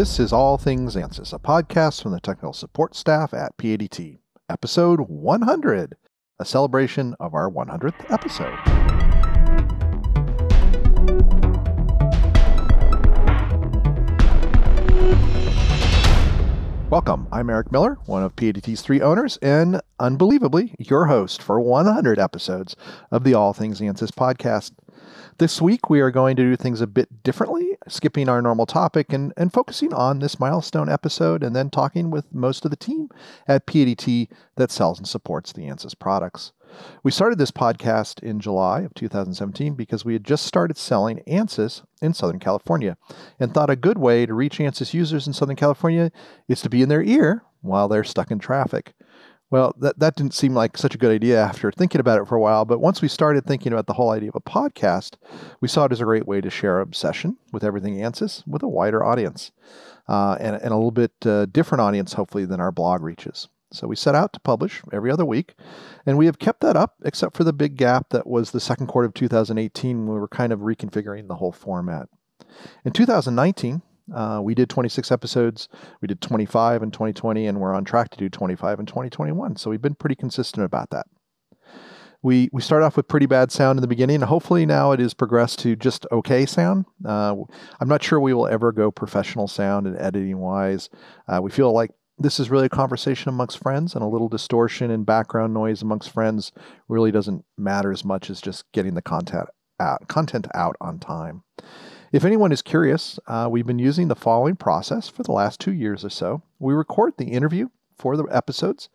This is All Things ANSYS, a podcast from the technical support staff at PADT, episode 100, a celebration of our 100th episode. Welcome. I'm Eric Miller, one of PADT's three owners, and unbelievably, your host for 100 episodes of the All Things ANSYS podcast. This week, we are going to do things a bit differently, skipping our normal topic and, and focusing on this milestone episode and then talking with most of the team at PADT that sells and supports the ANSYS products. We started this podcast in July of 2017 because we had just started selling ANSYS in Southern California and thought a good way to reach ANSYS users in Southern California is to be in their ear while they're stuck in traffic. Well, that, that didn't seem like such a good idea after thinking about it for a while, but once we started thinking about the whole idea of a podcast, we saw it as a great way to share obsession with everything ANSYS with a wider audience uh, and, and a little bit uh, different audience, hopefully, than our blog reaches. So we set out to publish every other week, and we have kept that up, except for the big gap that was the second quarter of 2018 when we were kind of reconfiguring the whole format. In 2019, uh, we did 26 episodes. We did 25 in 2020, and we're on track to do 25 in 2021. So we've been pretty consistent about that. We we start off with pretty bad sound in the beginning, and hopefully now it has progressed to just okay sound. Uh, I'm not sure we will ever go professional sound and editing wise. Uh, we feel like this is really a conversation amongst friends, and a little distortion and background noise amongst friends really doesn't matter as much as just getting the content out, content out on time. If anyone is curious, uh, we've been using the following process for the last two years or so. We record the interview for the episodes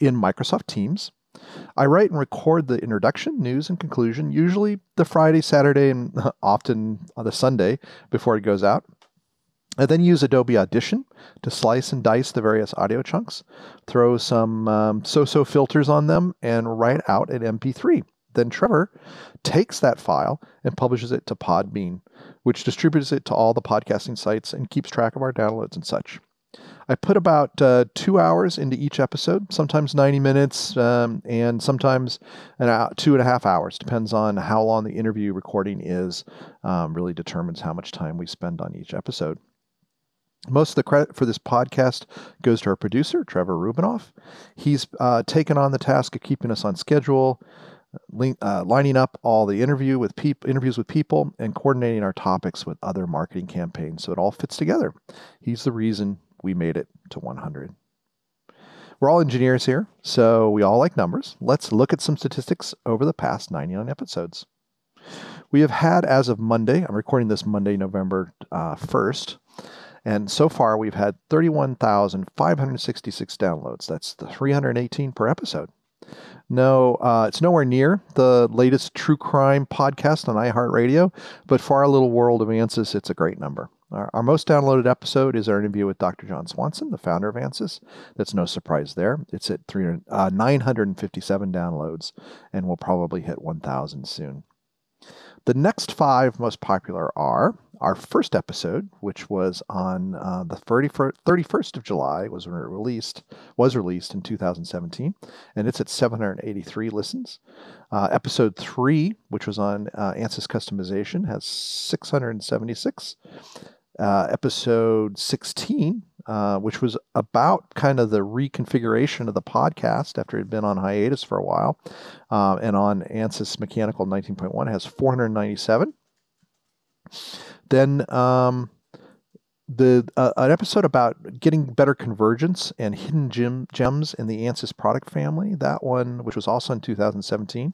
in Microsoft Teams. I write and record the introduction, news, and conclusion, usually the Friday, Saturday, and often the Sunday before it goes out. I then use Adobe Audition to slice and dice the various audio chunks, throw some um, so-so filters on them, and write out an MP3. Then Trevor takes that file and publishes it to Podbean, which distributes it to all the podcasting sites and keeps track of our downloads and such. I put about uh, two hours into each episode, sometimes 90 minutes, um, and sometimes an hour, two and a half hours. Depends on how long the interview recording is, um, really determines how much time we spend on each episode. Most of the credit for this podcast goes to our producer, Trevor Rubinoff. He's uh, taken on the task of keeping us on schedule, uh, lining up all the interview with peop- interviews with people, and coordinating our topics with other marketing campaigns so it all fits together. He's the reason we made it to 100. We're all engineers here, so we all like numbers. Let's look at some statistics over the past 99 episodes. We have had, as of Monday, I'm recording this Monday, November uh, 1st, and so far, we've had 31,566 downloads. That's the 318 per episode. No, uh, it's nowhere near the latest true crime podcast on iHeartRadio, but for our little world of ANSYS, it's a great number. Our, our, most downloaded episode is our interview with Dr. John Swanson, the founder of ANSYS. That's no surprise there. It's at 300, uh, 957 downloads, and we'll probably hit 1,000 soon. The next five most popular are our first episode, which was on uh, the 31st of July, was when it released was released in 2017, and it's at 783 listens. Uh, episode three, which was on uh, ANSYS customization, has 676. Uh, episode 16, uh, which was about kind of the reconfiguration of the podcast after it had been on hiatus for a while, uh, and on ANSYS Mechanical 19.1 has 497. Then um, the uh, an episode about getting better convergence and hidden gem, gems in the ANSYS product family. That one, which was also in 2017,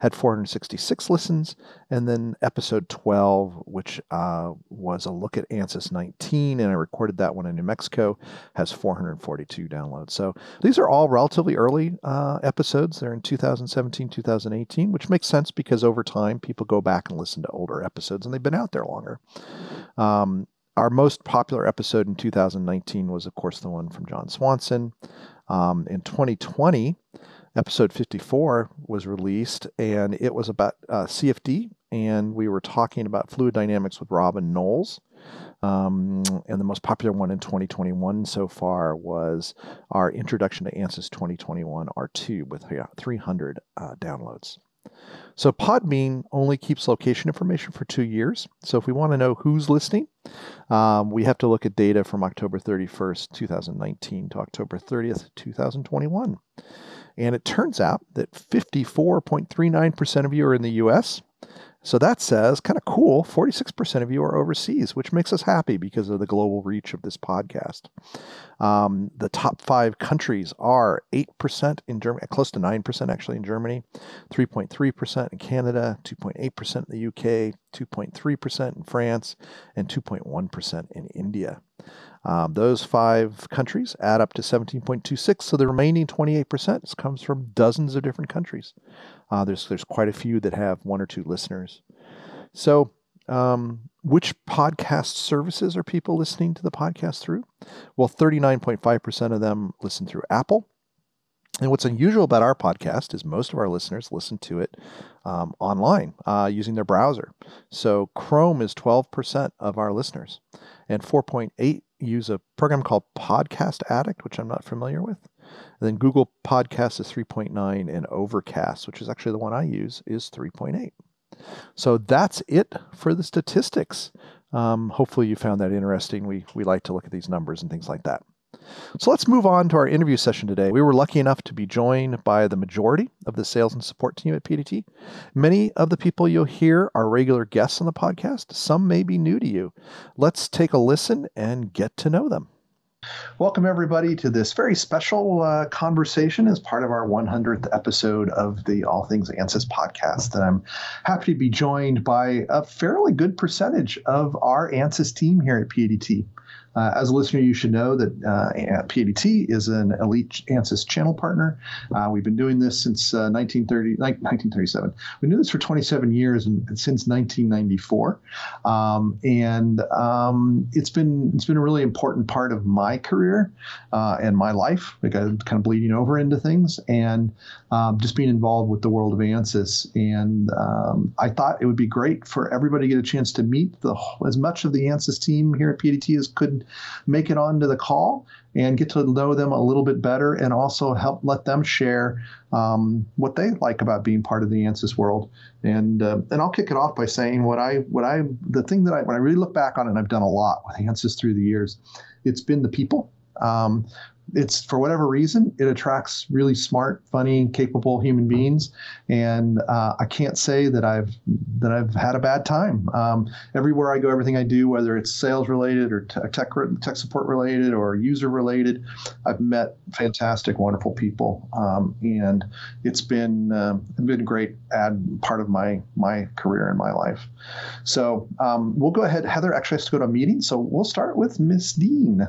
had 466 listens, and then episode 12, which uh, was a look at ANSYS 19, and I recorded that one in New Mexico, has 442 downloads. So these are all relatively early uh, episodes. They're in 2017, 2018, which makes sense because over time people go back and listen to older episodes, and they've been out there longer. Um, our most popular episode in 2019 was, of course, the one from John Swanson. Um, in 2020, episode 54 was released, and it was about uh, CFD, and we were talking about fluid dynamics with Robin Knowles. Um, and the most popular one in 2021 so far was our introduction to ANSYS 2021 R2 with 300 uh, downloads. So Podbean only keeps location information for two years. So if we want to know who's listening, um, we have to look at data from October 31st, 2019 to October 30th, 2021. And it turns out that 54.39% of you are in the US, so that says, kind of cool, 46% of you are overseas, which makes us happy because of the global reach of this podcast. Um, the top five countries are 8% in Germany, close to 9% actually in Germany, 3.3% in Canada, 2.8% in the UK, 2.3% in France, and 2.1% in India. Um, those five countries add up to 17.26, so the remaining 28% comes from dozens of different countries. Uh, there's there's quite a few that have one or two listeners. So, um, which podcast services are people listening to the podcast through? Well, 39.5% of them listen through Apple. And what's unusual about our podcast is most of our listeners listen to it um, online uh, using their browser. So Chrome is 12% of our listeners, and 4.8 use a program called Podcast Addict, which I'm not familiar with. And then Google Podcast is 3.9, and Overcast, which is actually the one I use, is 3.8. So that's it for the statistics. Um, hopefully, you found that interesting. We, we like to look at these numbers and things like that. So let's move on to our interview session today. We were lucky enough to be joined by the majority of the sales and support team at PADT. Many of the people you'll hear are regular guests on the podcast, some may be new to you. Let's take a listen and get to know them. Welcome, everybody, to this very special uh, conversation as part of our 100th episode of the All Things ANSYS podcast. And I'm happy to be joined by a fairly good percentage of our ANSYS team here at PADT. Uh, as a listener, you should know that uh, PADT is an elite ANSYS channel partner. Uh, we've been doing this since 1930, uh, 1937. We knew this for 27 years and, and since 1994, um, and um, it's been it's been a really important part of my career uh, and my life. Like kind of bleeding over into things, and um, just being involved with the world of ANSYS. And um, I thought it would be great for everybody to get a chance to meet the as much of the ANSYS team here at PADT as could make it onto the call and get to know them a little bit better and also help let them share um, what they like about being part of the ANSYS world. And uh, and I'll kick it off by saying what I what I the thing that I when I really look back on it, I've done a lot with ANSYS through the years, it's been the people. Um, it's for whatever reason it attracts really smart, funny, capable human beings, and uh, I can't say that I've that I've had a bad time. Um, everywhere I go, everything I do, whether it's sales related or tech tech support related or user related, I've met fantastic, wonderful people, um, and it's been uh, been a great add part of my my career and my life. So um, we'll go ahead. Heather actually has to go to a meeting, so we'll start with Miss Dean.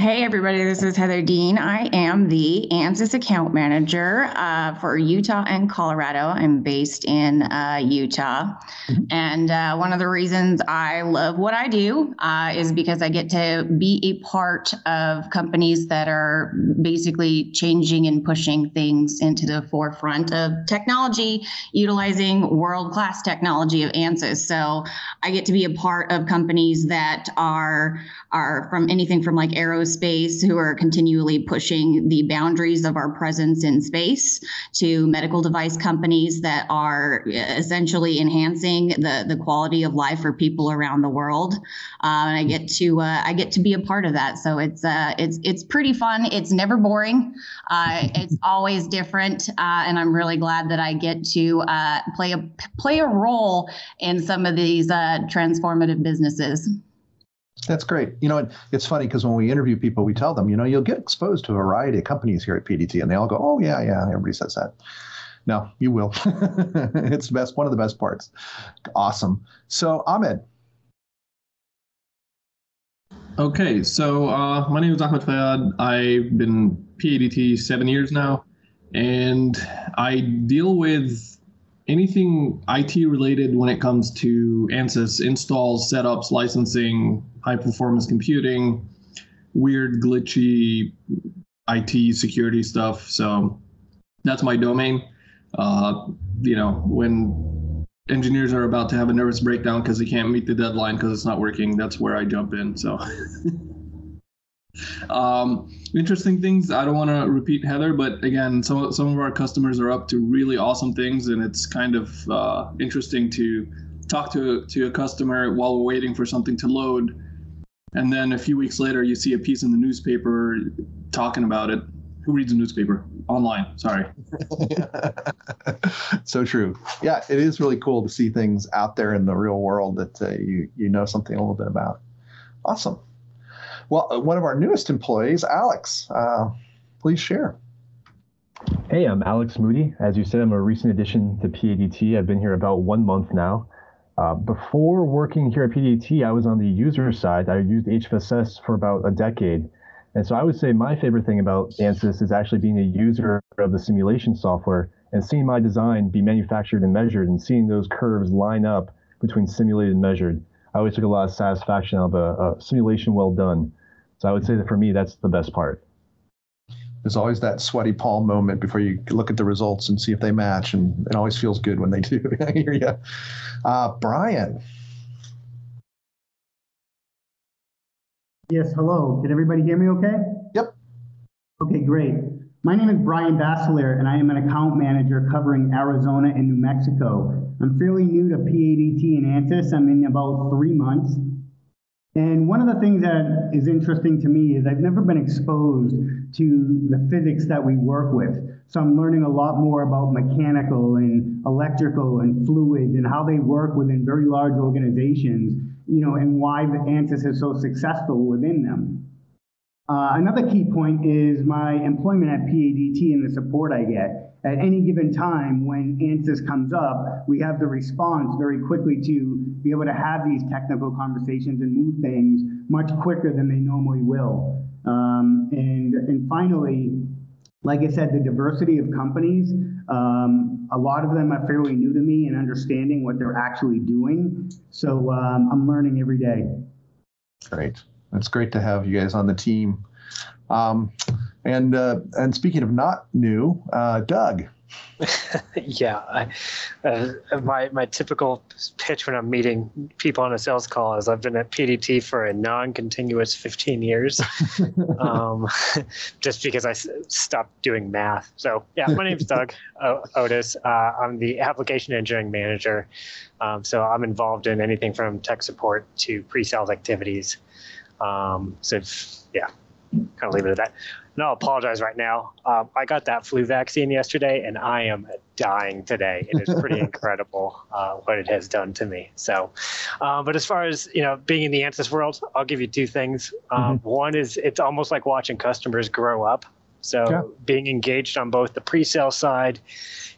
Hey, everybody, this is Heather Dean. I am the ANSYS account manager uh, for Utah and Colorado. I'm based in uh, Utah. Mm-hmm. And uh, one of the reasons I love what I do uh, is because I get to be a part of companies that are basically changing and pushing things into the forefront of technology, utilizing world class technology of ANSYS. So I get to be a part of companies that are, are from anything from like aerospace space who are continually pushing the boundaries of our presence in space to medical device companies that are essentially enhancing the, the quality of life for people around the world. Uh, and I get to uh, I get to be a part of that. So it's uh, it's it's pretty fun. It's never boring. Uh, it's always different, uh, and I'm really glad that I get to uh, play a play a role in some of these transformative businesses. That's great. You know, it's funny because when we interview people, we tell them, you know, you'll get exposed to a variety of companies here at PADT, and they all go, "Oh yeah, yeah." Everybody says that. No, you will. it's best. One of the best parts. Awesome. So, Ahmed. Okay, so uh, my name is Ahmed Fayad. I've been PADT seven years now, and I deal with anything IT related when it comes to ANSYS installs, setups, licensing, high performance computing, weird, glitchy IT security stuff. So that's my domain. Uh, you know, when engineers are about to have a nervous breakdown because they can't meet the deadline because it's not working, that's where I jump in. So. Um, interesting things. I don't want to repeat Heather, but again, some some of our customers are up to really awesome things, and it's kind of uh, interesting to talk to to a customer while we're waiting for something to load, and then a few weeks later, you see a piece in the newspaper talking about it. Who reads a newspaper online? Sorry. so true. Yeah, it is really cool to see things out there in the real world that uh, you you know something a little bit about. Awesome. Well, uh, one of our newest employees, Alex, uh, please share. Hey, I'm Alex Moody. As you said, I'm a recent addition to PADT. I've been here about one month now. Uh, before working here at PADT, I was on the user side. I used HFSS for about a decade. And so I would say my favorite thing about ANSYS is actually being a user of the simulation software and seeing my design be manufactured and measured and seeing those curves line up between simulated and measured. I always took a lot of satisfaction out of a, a simulation well done. So I would say that for me, that's the best part. There's always that sweaty palm moment before you look at the results and see if they match, and it always feels good when they do. I hear you, uh, Brian. Yes, hello. Can everybody hear me okay? Yep. Okay, great. My name is Brian Bassler, and I am an account manager covering Arizona and New Mexico. I'm fairly new to PADT and ANSYS. I'm in about three months. And one of the things that is interesting to me is I've never been exposed to the physics that we work with. So I'm learning a lot more about mechanical and electrical and fluids and how they work within very large organizations, you know, and why the ANSYS is so successful within them. Uh, another key point is my employment at PADT and the support I get at any given time when ANSYS comes up, we have the response very quickly to be able to have these technical conversations and move things much quicker than they normally will. Um, and, and finally, like I said, the diversity of companies, um, a lot of them are fairly new to me and understanding what they're actually doing. So um, I'm learning every day. Great. It's great to have you guys on the team. Um, and uh, and speaking of not new, uh, Doug. yeah, I, uh, my my typical pitch when I'm meeting people on a sales call is I've been at PADT for a non-continuous 15 years, um, just because I stopped doing math. So yeah, my name's Doug Oatis. Uh, I'm the application engineering manager. Um, so I'm involved in anything from tech support to pre-sales activities. Um, so yeah, kind of leave it at that. No, I'll apologize right now. Um, I got that flu vaccine yesterday, and I am dying today. It is pretty incredible uh, what it has done to me. So, um, but as far as you know, being in the ANSYS world, I'll give you two things. Um, mm-hmm. One is it's almost like watching customers grow up. So yeah. being engaged on both the pre-sale side,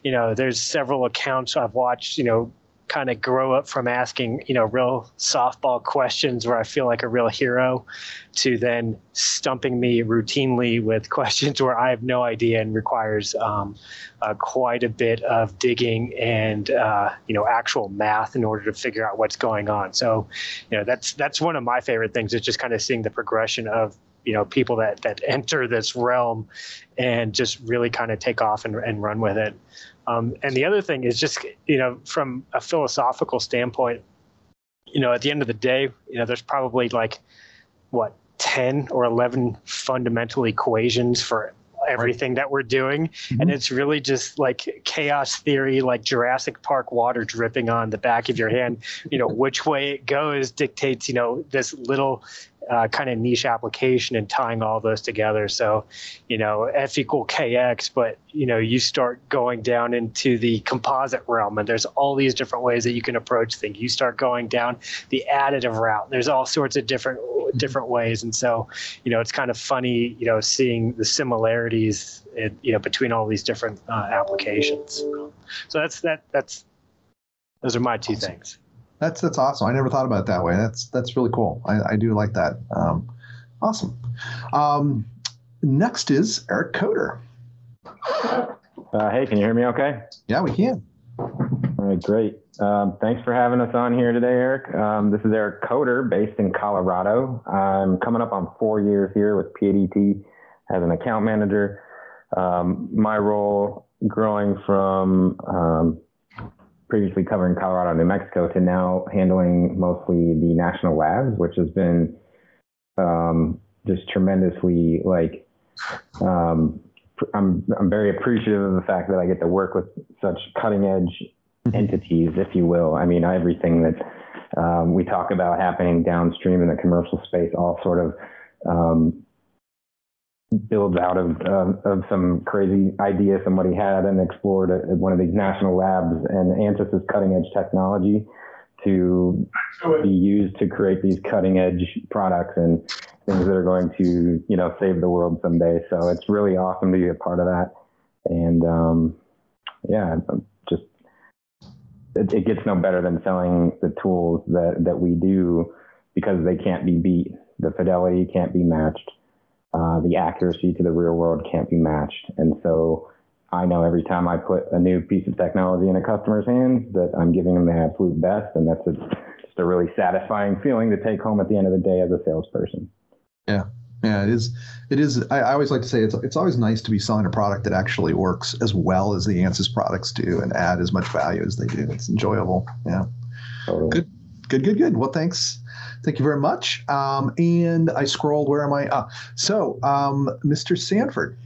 you know, there's several accounts I've watched, you know, kind of grow up from asking, you know, real softball questions where I feel like a real hero to then stumping me routinely with questions where I have no idea and requires um, uh, quite a bit of digging and, uh, you know, actual math in order to figure out what's going on. So, you know, that's, that's one of my favorite things is just kind of seeing the progression of you know people that that enter this realm and just really kind of take off and, and run with it um, and the other thing is just, you know, from a philosophical standpoint, you know, at the end of the day, you know, there's probably like what 10 or 11 fundamental equations for everything that we're doing. Mm-hmm. and it's really just like chaos theory like jurassic park water dripping on the back of your hand. You know which way it goes dictates you know this little uh, kind of niche application and tying all those together. So, you know, F equal KX, but, you know, you start going down into the composite realm and there's all these different ways that you can approach things. You start going down the additive route. There's all sorts of different different ways. And so, you know, it's kind of funny, you know, seeing the similarities, in, you know, between all these different uh, applications. So that's, that, that's, those are my two things. That's that's awesome. I never thought about it that way. That's that's really cool. I, I do like that. Um, awesome. Um, next is Eric Coder. Uh, hey, can you hear me okay? Yeah, we can. All right, great. Um, thanks for having us on here today, Eric. Um, this is Eric Coder, based in Colorado. I'm coming up on four years here with PADT as an account manager. Um, my role growing from um, previously covering Colorado, New Mexico, to now handling mostly the national labs, which has been um, just tremendously like um, I'm I'm very appreciative of the fact that I get to work with such cutting edge mm-hmm. entities, if you will. I mean, everything that um, we talk about happening downstream in the commercial space all sort of um, builds out of um, of some crazy idea somebody had and explored at one of these national labs. And Ansys is cutting edge technology to be used to create these cutting edge products and things that are going to you know save the world someday. So it's really awesome to be a part of that. And um, yeah, just it, it gets no better than selling the tools that that we do because they can't be beat. The fidelity can't be matched uh, the accuracy to the real world can't be matched. And so I know every time I put a new piece of technology in a customer's hands that I'm giving them the absolute best. And that's a, just a really satisfying feeling to take home at the end of the day as a salesperson. Yeah. Yeah, it is. It is. I, I, always like to say it's it's always nice to be selling a product that actually works as well as the Ansys products do and add as much value as they do. It's enjoyable. Yeah. Totally. Good. Good. Good. Good. Well, thanks. Thank you very much. Um, and I scrolled. Where am I? Ah, so, um, Mr. Sanford.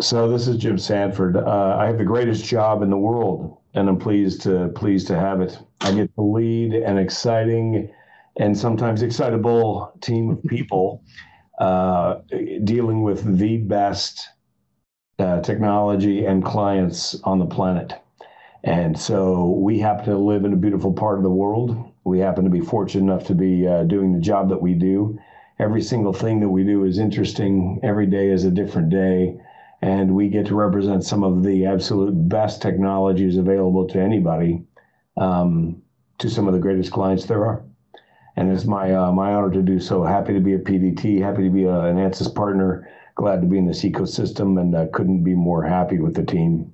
So this is Jim Sanford. Uh, I have the greatest job in the world, and I'm pleased to pleased to have it. I get to lead an exciting and sometimes excitable team of people uh, dealing with the best uh, technology and clients on the planet. And so we happen to live in a beautiful part of the world. We happen to be fortunate enough to be uh, doing the job that we do. Every single thing that we do is interesting. Every day is a different day. And we get to represent some of the absolute best technologies available to anybody, um, to some of the greatest clients there are. And it's my uh, my honor to do so. Happy to be a PADT, happy to be a, an ANSYS partner, glad to be in this ecosystem, and uh, couldn't be more happy with the team.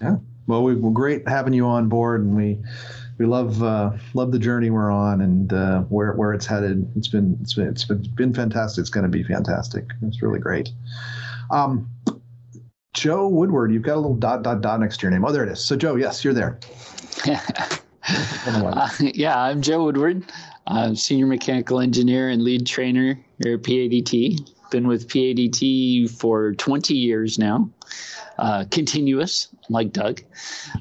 Yeah. Well, we, are great having you on board, and we we love uh, love the journey we're on and uh, where where it's headed. It's been it's been it's been, been fantastic. It's going to be fantastic. It's really great. Um, Joe Woodward, you've got a little dot dot dot next to your name. Oh, there it is. So Joe, yes, you're there. uh, yeah, I'm Joe Woodward. I'm senior mechanical engineer and lead trainer here at PADT. Been with PADT for 20 years now uh, continuous, like Doug.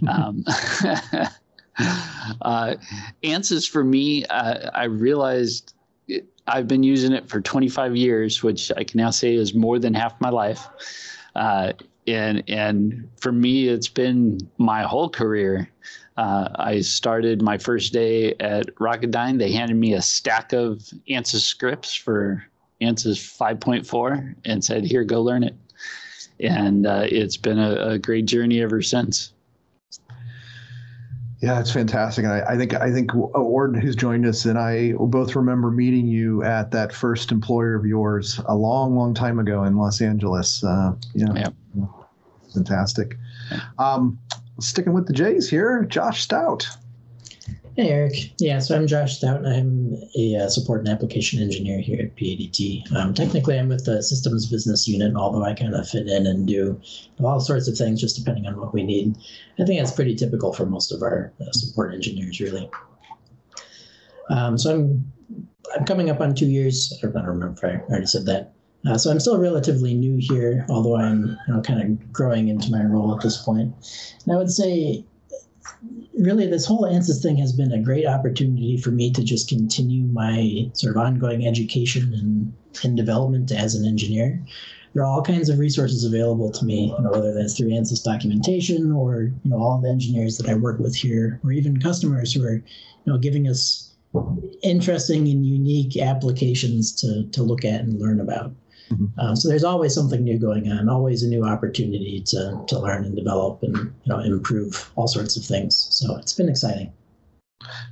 Um, uh, ANSYS for me, uh, I realized I've been using it for 25 years, which I can now say is more than half my life. Uh, and and for me, it's been my whole career. Uh, I started my first day at Rocketdyne. They handed me a stack of ANSYS scripts for ANSYS 5.4 and said, "Here, go learn it." And uh, it's been a, a, great journey ever since. Yeah, it's fantastic, and I, I, think I think Ward, who's joined us, and I both remember meeting you at that first employer of yours a long, long time ago in Los Angeles. Uh, yeah, yeah. fantastic. Um, sticking with the Jays here, Josh Stout. Hey, Eric. Yeah, so I'm Josh Stout. I'm a uh, support and application engineer here at PADT. Um, technically, I'm with the systems business unit, although I kind of fit in and do all sorts of things just depending on what we need. I think that's pretty typical for most of our uh, support engineers, really. Um, so I'm I'm coming up on two years. I don't remember if I already said that. Uh, so I'm still relatively new here, although I'm you know, kind of growing into my role at this point. And I would say really this whole ANSYS thing has been a great opportunity for me to just continue my sort of ongoing education and, and development as an engineer. There are all kinds of resources available to me, you know, whether that's through ANSYS documentation or you know all the engineers that I work with here, or even customers who are you know giving us interesting and unique applications to to look at and learn about. Mm-hmm. Um, so there's always something new going on, always a new opportunity to to learn and develop and you know improve all sorts of things. So it's been exciting.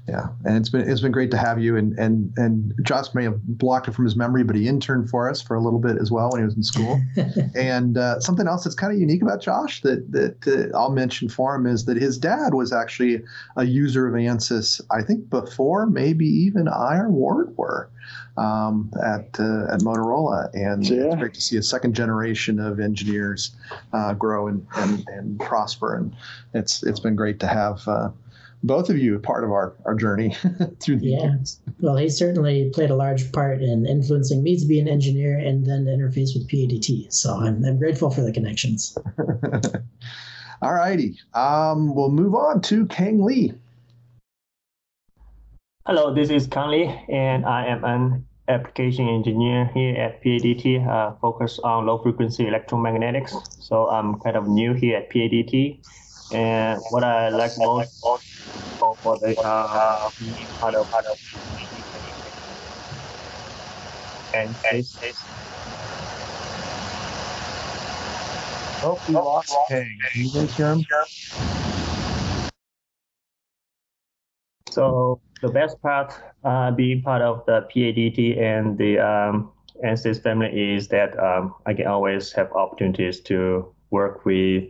Yeah, and it's been it's been great to have you. And and and Josh may have blocked it from his memory, but he interned for us for a little bit as well when he was in school. and uh, something else that's kind of unique about Josh that that uh, I'll mention for him is that his dad was actually a user of ANSYS. I think before maybe even I or Ward were um, at uh, at Motorola, and yeah. it's great to see a second generation of engineers uh, grow and, and and prosper. And it's it's been great to have uh, both of you part of our, our journey through the yeah. Well, he certainly played a large part in influencing me to be an engineer and then interface with PADT. So I'm, I'm grateful for the connections. All righty. Um, we'll move on to Kang Lee. Hello, this is Kang Lee, and I am an application engineer here at PADT, uh, focused on low frequency electromagnetics. So I'm kind of new here at PADT. And what I like most for, the uh, part of, part of and this Oh, we lost Kang. Can you guys hear him? So the best part uh, being part of the PADT and the um, ANSYS family is that um, I can always have opportunities to work with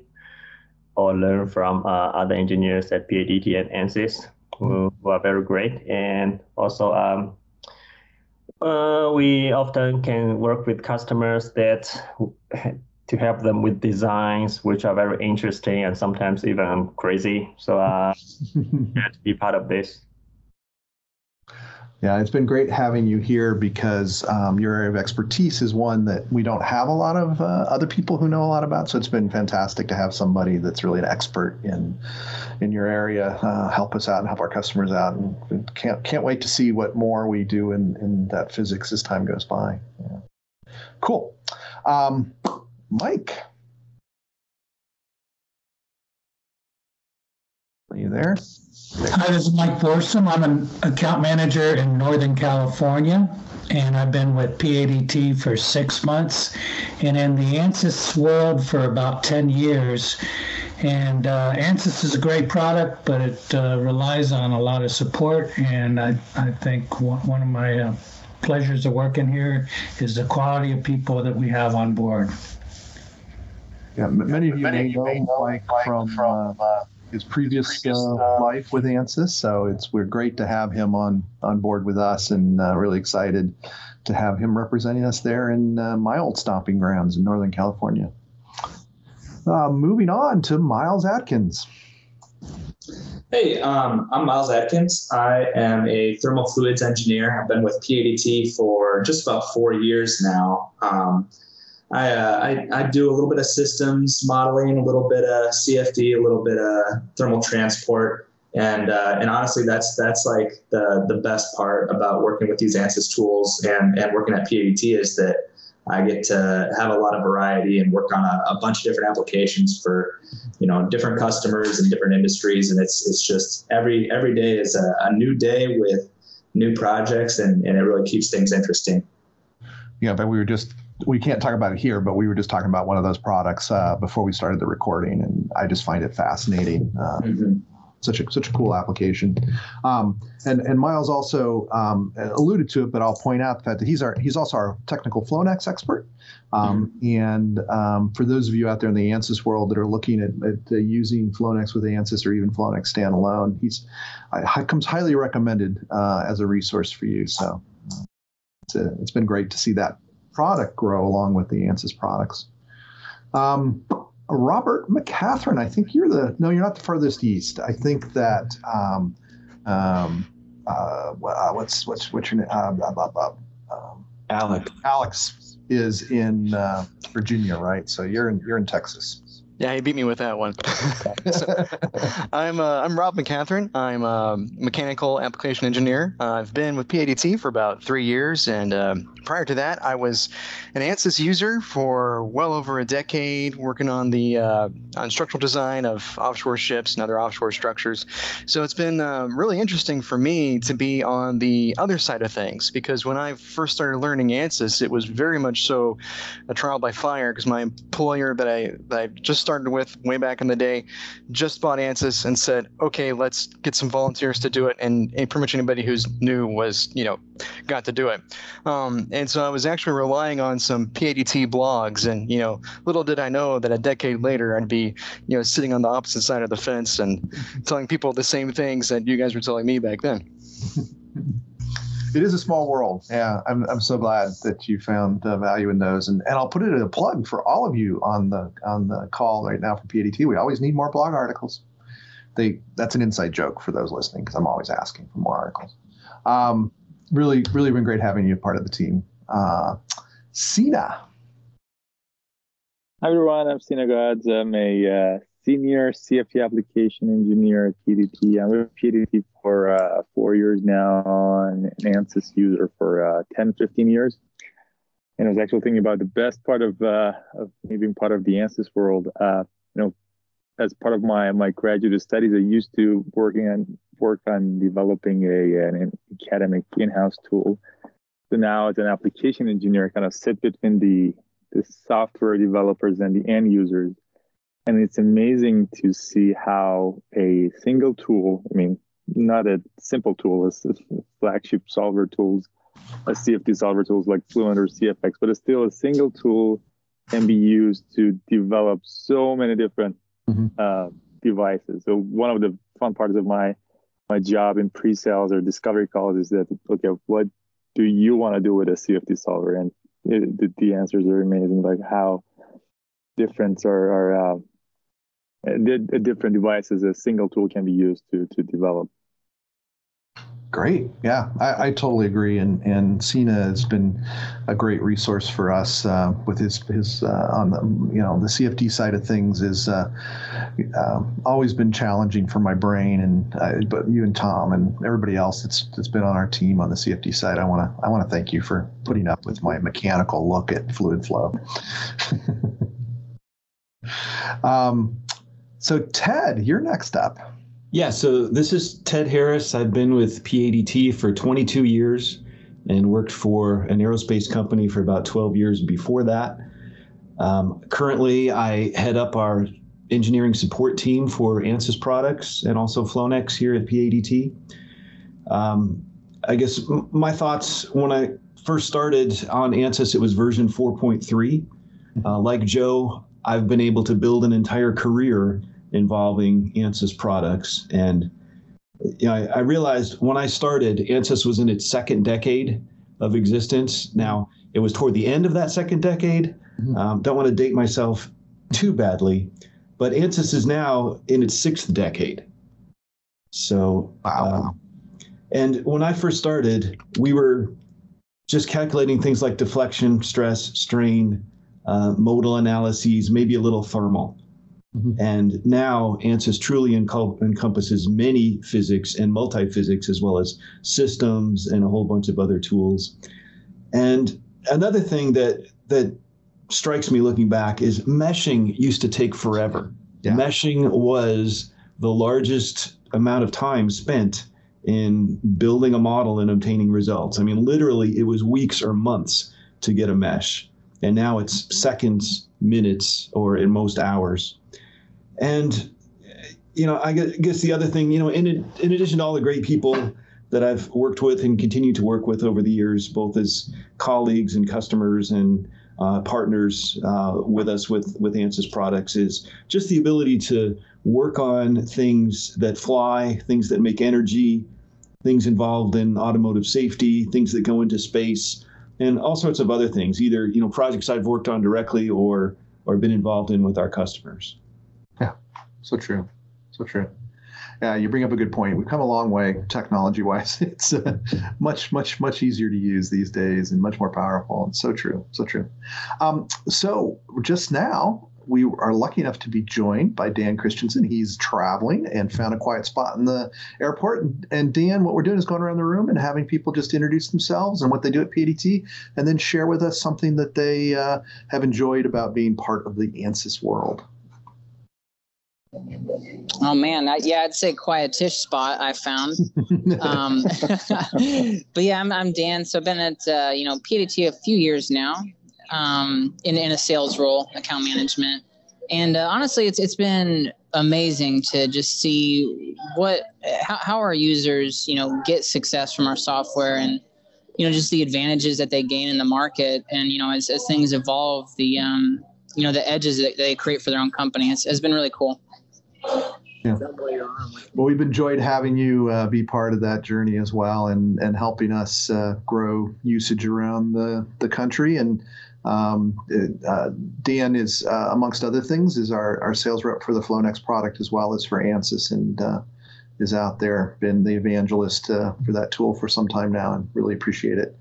or learn from uh, other engineers at PADT and ANSYS who, who are very great. And also, um, uh, we often can work with customers that to help them with designs which are very interesting and sometimes even crazy. So uh, to be part of this. Yeah, it's been great having you here because um, your area of expertise is one that we don't have a lot of uh, other people who know a lot about. So it's been fantastic to have somebody that's really an expert in in your area uh, help us out and help our customers out. And can't can't wait to see what more we do in in that physics as time goes by. Yeah. Cool, um, Mike. You there? Hi, this is Mike Forsum. I'm an account manager in Northern California, and I've been with PADT for six months and in the ANSYS world for about 10 years. And uh, ANSYS is a great product, but it uh, relies on a lot of support. And I, I think one, of my uh, pleasures of working here is the quality of people that we have on board. Yeah, many of you may know Mike from. from uh, his previous, previous uh, uh, life with ANSYS. So it's we're great to have him on on board with us, and uh, really excited to have him representing us there in uh, my old stomping grounds in Northern California. Uh, moving on to Miles Atkins. Hey, um, I'm Miles Atkins. I am a thermal fluids engineer. I've been with PADT for just about four years now. Um, I, uh, I, I do a little bit of systems modeling, a little bit of CFD, a little bit of thermal transport, and uh, and honestly, that's that's like the the best part about working with these ANSYS tools and and working at PADT is that I get to have a lot of variety and work on a, a bunch of different applications for you know different customers and different industries, and it's it's just every every day is a, a new day with new projects, and and it really keeps things interesting. Yeah, but we were just we can't talk about it here, but we were just talking about one of those products uh, before we started the recording, and I just find it fascinating. Uh, mm-hmm. Such a such a cool application, um, and and Miles also um, alluded to it, but I'll point out the fact that he's our he's also our technical FlowNex expert. Um, mm-hmm. And um, for those of you out there in the ANSYS world that are looking at, at uh, using FlowNex with ANSYS or even FlowNex standalone, he's I, comes highly recommended uh, as a resource for you. So uh, it's, a, it's been great to see that product grow along with the ANSYS products. Um, Robert McCathren, I think you're the no, you're not the furthest east. I think that um, um, uh, uh what's what's what's your name? Uh, um, Alex. Alex is in uh, Virginia, right? So you're in you're in Texas. Yeah, he beat me with that one. so, I'm uh, I'm Rob McCathren. I'm a mechanical application engineer. Uh, I've been with PADT for about three years, and uh, prior to that, I was an ANSYS user for well over a decade, working on the uh, on structural design of offshore ships and other offshore structures. So it's been uh, really interesting for me to be on the other side of things because when I first started learning ANSYS, it was very much so a trial by fire because my employer that I that I just started with way back in the day just bought ANSYS and said, okay, let's get some volunteers to do it. And, and pretty much anybody who's new was, you know, got to do it. Um, and so I was actually relying on some PADT blogs. And, you know, little did I know that a decade later I'd be, you know, sitting on the opposite side of the fence and telling people the same things that you guys were telling me back then. it is a small world. Yeah, I'm, I'm so glad that you found uh, value in those, and and I'll put it in a plug for all of you on the on the call right now for PADT. We always need more blog articles. they that's an inside joke for those listening because I'm always asking for more articles. Um, really, really been great having you part of the team. Uh, Sina. Hi everyone, I'm Sina Ghods. I'm a uh, senior CFD application engineer at PADT. I'm with PADT for uh, four years now and an ANSYS user for uh, 10, 15 years. And I was actually thinking about the best part of, uh, of me being part of the ANSYS world. Uh, you know, as part of my, my graduate studies, I used to working on work on developing a an academic in-house tool. So now as an application engineer, I kind of sit between the the software developers and the end users. And it's amazing to see how a single tool, I mean, not a simple tool, it's flagship solver tools, a CFD solver tools like Fluent or CFX, but it's still a single tool can be used to develop so many different mm-hmm. uh, devices. So one of the fun parts of my my job in pre-sales or discovery calls is that okay, what do you want to do with a CFD solver? And it, the, the, answers are amazing, like how different are, are uh, different devices a single tool can be used to to develop. Great. Yeah, I, I, totally agree. And and Sina has been a great resource for us uh, with his his uh, on the you know the CFD side of things is uh, um, always been challenging for my brain. And uh, but you and Tom and everybody else that's that's been on our team on the CFD side, I want to I want to thank you for putting up with my mechanical look at fluid flow. um, so Ted, you're next up. Yeah, so this is Ted Harris. I've been with PADT for 22 years and worked for an aerospace company for about 12 years before that. Um, currently, I head up our engineering support team for ANSYS products and also Flownex here at PADT. Um, I guess my thoughts when I first started on ANSYS, it was version 4.3. Uh, like Joe, I've been able to build an entire career involving ANSYS products. And you know, I, I, realized when I started, ANSYS was in its second decade of existence. Now, it was toward the end of that second decade. Mm-hmm. Um, don't want to date myself too badly, but ANSYS is now in its sixth decade. So, wow. Um, and when I first started, we were just calculating things like deflection, stress, strain, uh, modal analyses, maybe a little thermal. Mm-hmm. And now ANSYS truly encompasses many physics and multi-physics as well as systems and a whole bunch of other tools. And another thing that that strikes me looking back is meshing used to take forever. Yeah. Meshing was the largest amount of time spent in building a model and obtaining results. I mean, literally, it was weeks or months to get a mesh. And now it's seconds, minutes, or in most hours. And you know, I guess the other thing, you know, in in addition to all the great people that I've worked with and continue to work with over the years, both as colleagues and customers and uh, partners uh, with us with with ANSYS products, is just the ability to work on things that fly, things that make energy, things involved in automotive safety, things that go into space, and all sorts of other things. Either you know projects I've worked on directly or or been involved in with our customers. Yeah, so true. So true. Yeah, you bring up a good point. We've come a long way technology wise. It's uh, much, much, much easier to use these days and much more powerful. And so true. So true. Um, so just now, we are lucky enough to be joined by Dan Christensen. He's traveling and found a quiet spot in the airport. And Dan, what we're doing is going around the room and having people just introduce themselves and what they do at PADT, and then share with us something that they uh, have enjoyed about being part of the ANSYS world. Oh man, I, yeah, I'd say quietish spot I found. um, but yeah, I'm, I'm Dan. So I've been at uh, you know PADT a few years now, um, in in a sales role, account management, and uh, honestly, it's it's been amazing to just see what how, how our users you know get success from our software and you know just the advantages that they gain in the market and you know as, as things evolve the um, you know the edges that they create for their own company it's, it's been really cool yeah. Well, we've enjoyed having you uh, be part of that journey as well, and and helping us uh, grow usage around the the country. And Um, uh, Dan is, uh, amongst other things, is our, our sales rep for the Flownex product as well as for ANSYS and uh, is out there, been the evangelist uh, for that tool for some time now and really appreciate it.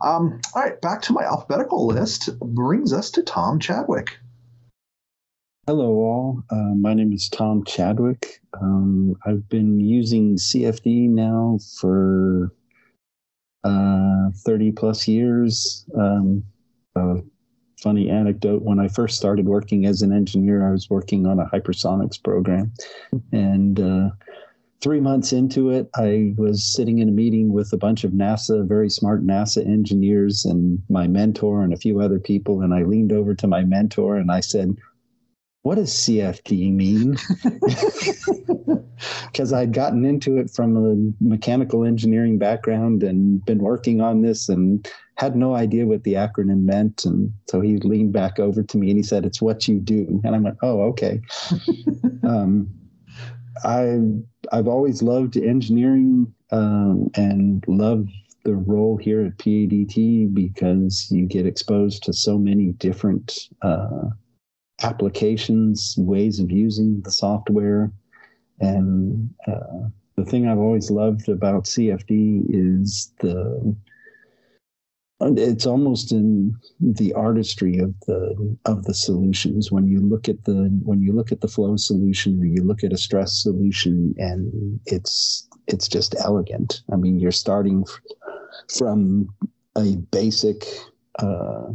Um, all right, back to my alphabetical list brings us to Tom Chadwick. Hello, all. Uh, my name is Tom Chadwick. Um, I've been using CFD now for uh, 30 plus years. Um, a funny anecdote when I first started working as an engineer, I was working on a hypersonics program. And uh, three months into it, I was sitting in a meeting with a bunch of NASA, very smart NASA engineers, and my mentor and a few other people. And I leaned over to my mentor and I said, what does CFD mean? Because I'd gotten into it from a mechanical engineering background and been working on this and had no idea what the acronym meant. And so he leaned back over to me and he said, It's what you do. And I went, Oh, okay. um, I, I've always loved engineering um, and love the role here at PADT because you get exposed to so many different. Uh, applications, ways of using the software. And uh, the thing I've always loved about CFD is the it's almost in the artistry of the of the solutions when you look at the when you look at the flow solution or you look at a stress solution and it's it's just elegant i mean you're starting from a basic uh,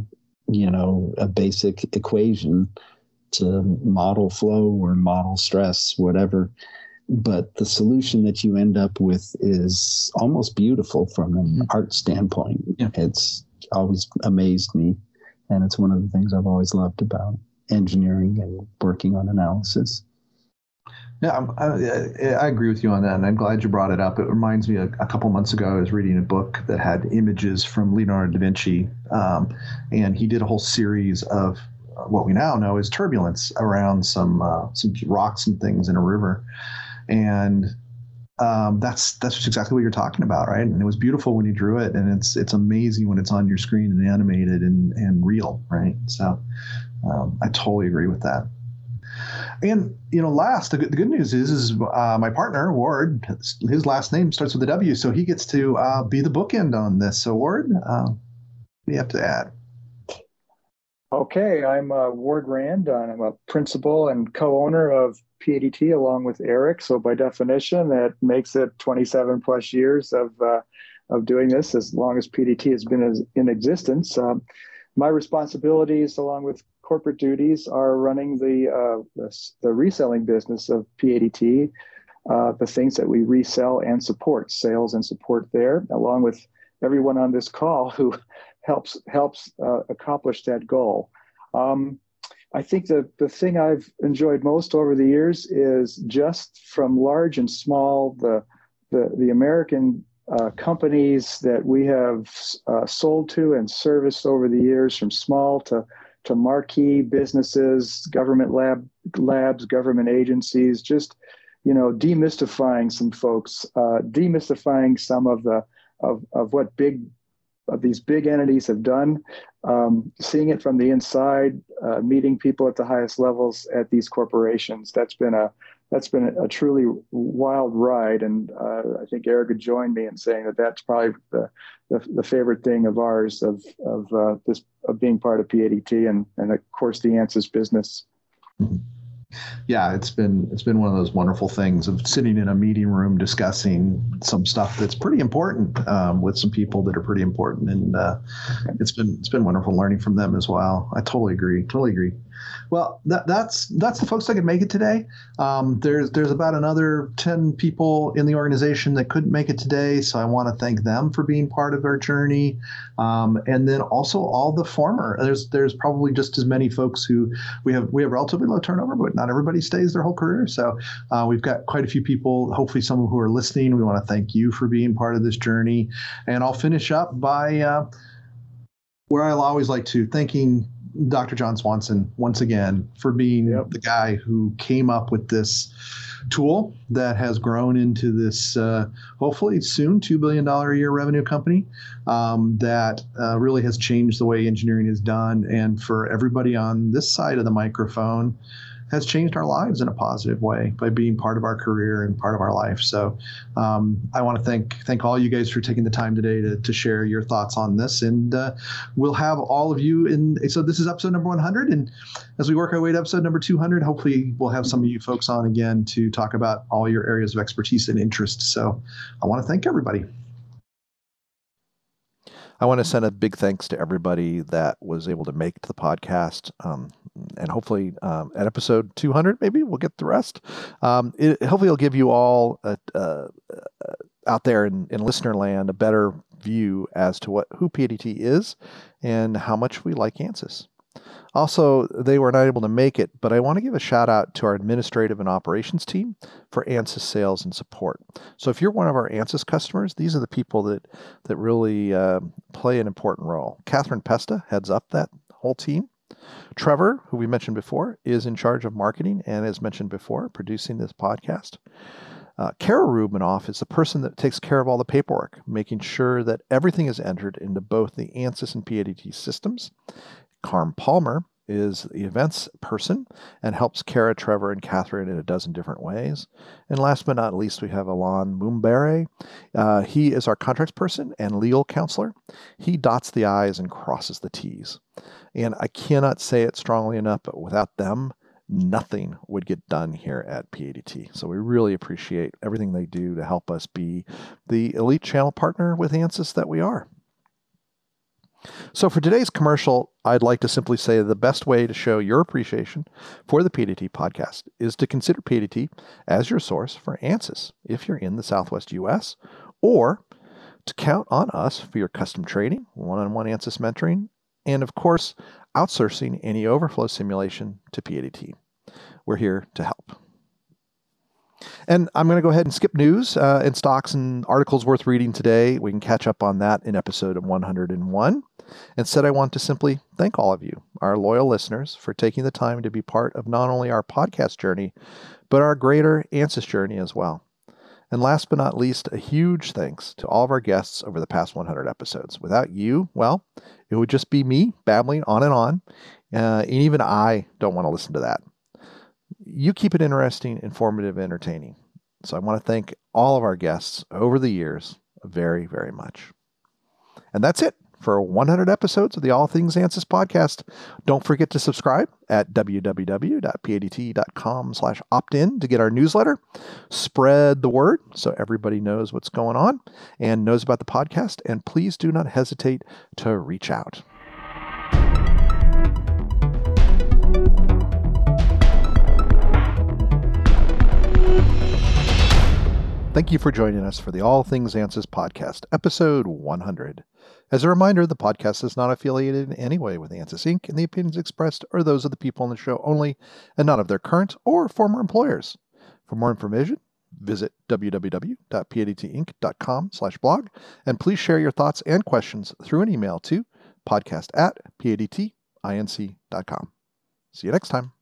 you know a basic equation to model flow or model stress, whatever. But the solution that you end up with is almost beautiful from an mm-hmm. art standpoint. Yeah. It's always amazed me. And it's one of the things I've always loved about engineering and working on analysis. Yeah, I, I, agree with you on that, and I'm glad you brought it up. It reminds me a, a couple months ago, I was reading a book that had images from Leonardo da Vinci, um, and he did a whole series of what we now know is turbulence around some uh, some rocks and things in a river, and um, that's that's exactly what you're talking about, right? And it was beautiful when you drew it, and it's it's amazing when it's on your screen and animated and and real, right? So um, I totally agree with that. And you know, last the good, the good news is is uh, my partner Ward. His last name starts with a W, so he gets to uh, be the bookend on this. So Ward, uh, what do you have to add? Okay, I'm uh, Ward Rand. I'm a principal and co-owner of PADT along with Eric. So by definition, that makes it 27 plus years of uh, of doing this as long as PADT has been in existence. Um, my responsibilities, along with corporate duties, are running the uh, the, the, reselling business of PADT, uh, the things that we resell and support, sales and support there, along with everyone on this call who helps helps uh, accomplish that goal. Um, I think the the thing I've enjoyed most over the years is just from large and small the the the American uh, companies that we have uh, sold to and serviced over the years, from small to to marquee businesses, government lab labs, government agencies, just you know demystifying some folks, uh, demystifying some of the of, of what big of these big entities have done, um, seeing it from the inside, uh, meeting people at the highest levels at these corporations. That's been a that's been a, truly wild ride, and uh, I think Eric would join me in saying that that's probably the the, the favorite thing of ours of of uh, this of being part of PADT and and of course the ANSYS business. Mm-hmm yeah, it's been it's been one of those wonderful things of sitting in a meeting room discussing some stuff that's pretty important um, with some people that are pretty important, and uh, it's been it's been wonderful learning from them as well. I totally agree, totally agree. Well, that, that's that's the folks that could make it today. Um, there's there's about another ten people in the organization that couldn't make it today, so I want to thank them for being part of our journey, um, and then also all the former. There's there's probably just as many folks who we have we have relatively low turnover, but not everybody stays their whole career. So uh, we've got quite a few people. Hopefully, some of who are listening. We want to thank you for being part of this journey, and I'll finish up by. Uh, where I'll always like to thanking Dr. John Swanson once again for being yep. the guy who came up with this tool that has grown into this uh, hopefully soon $2 billion a year revenue company um, that uh, really has changed the way engineering is done. And for everybody on this side of the microphone, has changed our lives in a positive way by being part of our career and part of our life. So um, I want to thank thank all you guys for taking the time today to, to share your thoughts on this. And uh, we'll have all of you in. So this is episode number 100. And as we work our way to episode number 200, hopefully we'll have some of you folks on again to talk about all your areas of expertise and interest. So I want to thank everybody. I want to send a big thanks to everybody that was able to make the podcast. Um, and hopefully um, at episode 200, maybe we'll get the rest. Um, it, hopefully, it'll give you all a, uh, uh, out there in, in listener land a better view as to what who PDT is and how much we like ANSYS. Also, they were not able to make it, but I want to give a shout out to our administrative and operations team for ANSYS sales and support. So, if you're one of our ANSYS customers, these are the people that that really uh, play an important role. Catherine Pesta heads up that whole team. Trevor, who we mentioned before, is in charge of marketing and, as mentioned before, producing this podcast. Uh, Kara Rubinoff is the person that takes care of all the paperwork, making sure that everything is entered into both the ANSYS and PADT systems. Carm Palmer is the events person and helps Kara, Trevor, and Catherine in a dozen different ways. And last but not least, we have Alon Mumbere. Uh, he is our contracts person and legal counselor. He dots the I's and crosses the T's. And I cannot say it strongly enough, but without them, nothing would get done here at PADT. So we really appreciate everything they do to help us be the elite channel partner with ANSYS that we are. So, for today's commercial, I'd like to simply say the best way to show your appreciation for the PDT podcast is to consider PDT as your source for ANSYS if you're in the Southwest US, or to count on us for your custom training, one on one ANSYS mentoring, and of course, outsourcing any overflow simulation to PDT. We're here to help. And I'm going to go ahead and skip news uh, and stocks and articles worth reading today. We can catch up on that in episode 101. Instead, I want to simply thank all of you, our loyal listeners, for taking the time to be part of not only our podcast journey, but our greater ANSYS journey as well. And last but not least, a huge thanks to all of our guests over the past 100 episodes. Without you, well, it would just be me babbling on and on. Uh, and even I don't want to listen to that you keep it interesting, informative, entertaining. So I want to thank all of our guests over the years very, very much. And that's it for 100 episodes of the All Things ANSYS podcast. Don't forget to subscribe at www.padt.com slash opt-in to get our newsletter. Spread the word so everybody knows what's going on and knows about the podcast. And please do not hesitate to reach out. Thank you for joining us for the All Things ANSYS podcast, episode 100. As a reminder, the podcast is not affiliated in any way with ANSYS Inc., and the opinions expressed are those of the people on the show only and not of their current or former employers. For more information, visit www.padtinc.com slash blog, and please share your thoughts and questions through an email to podcast at padtinc.com. See you next time.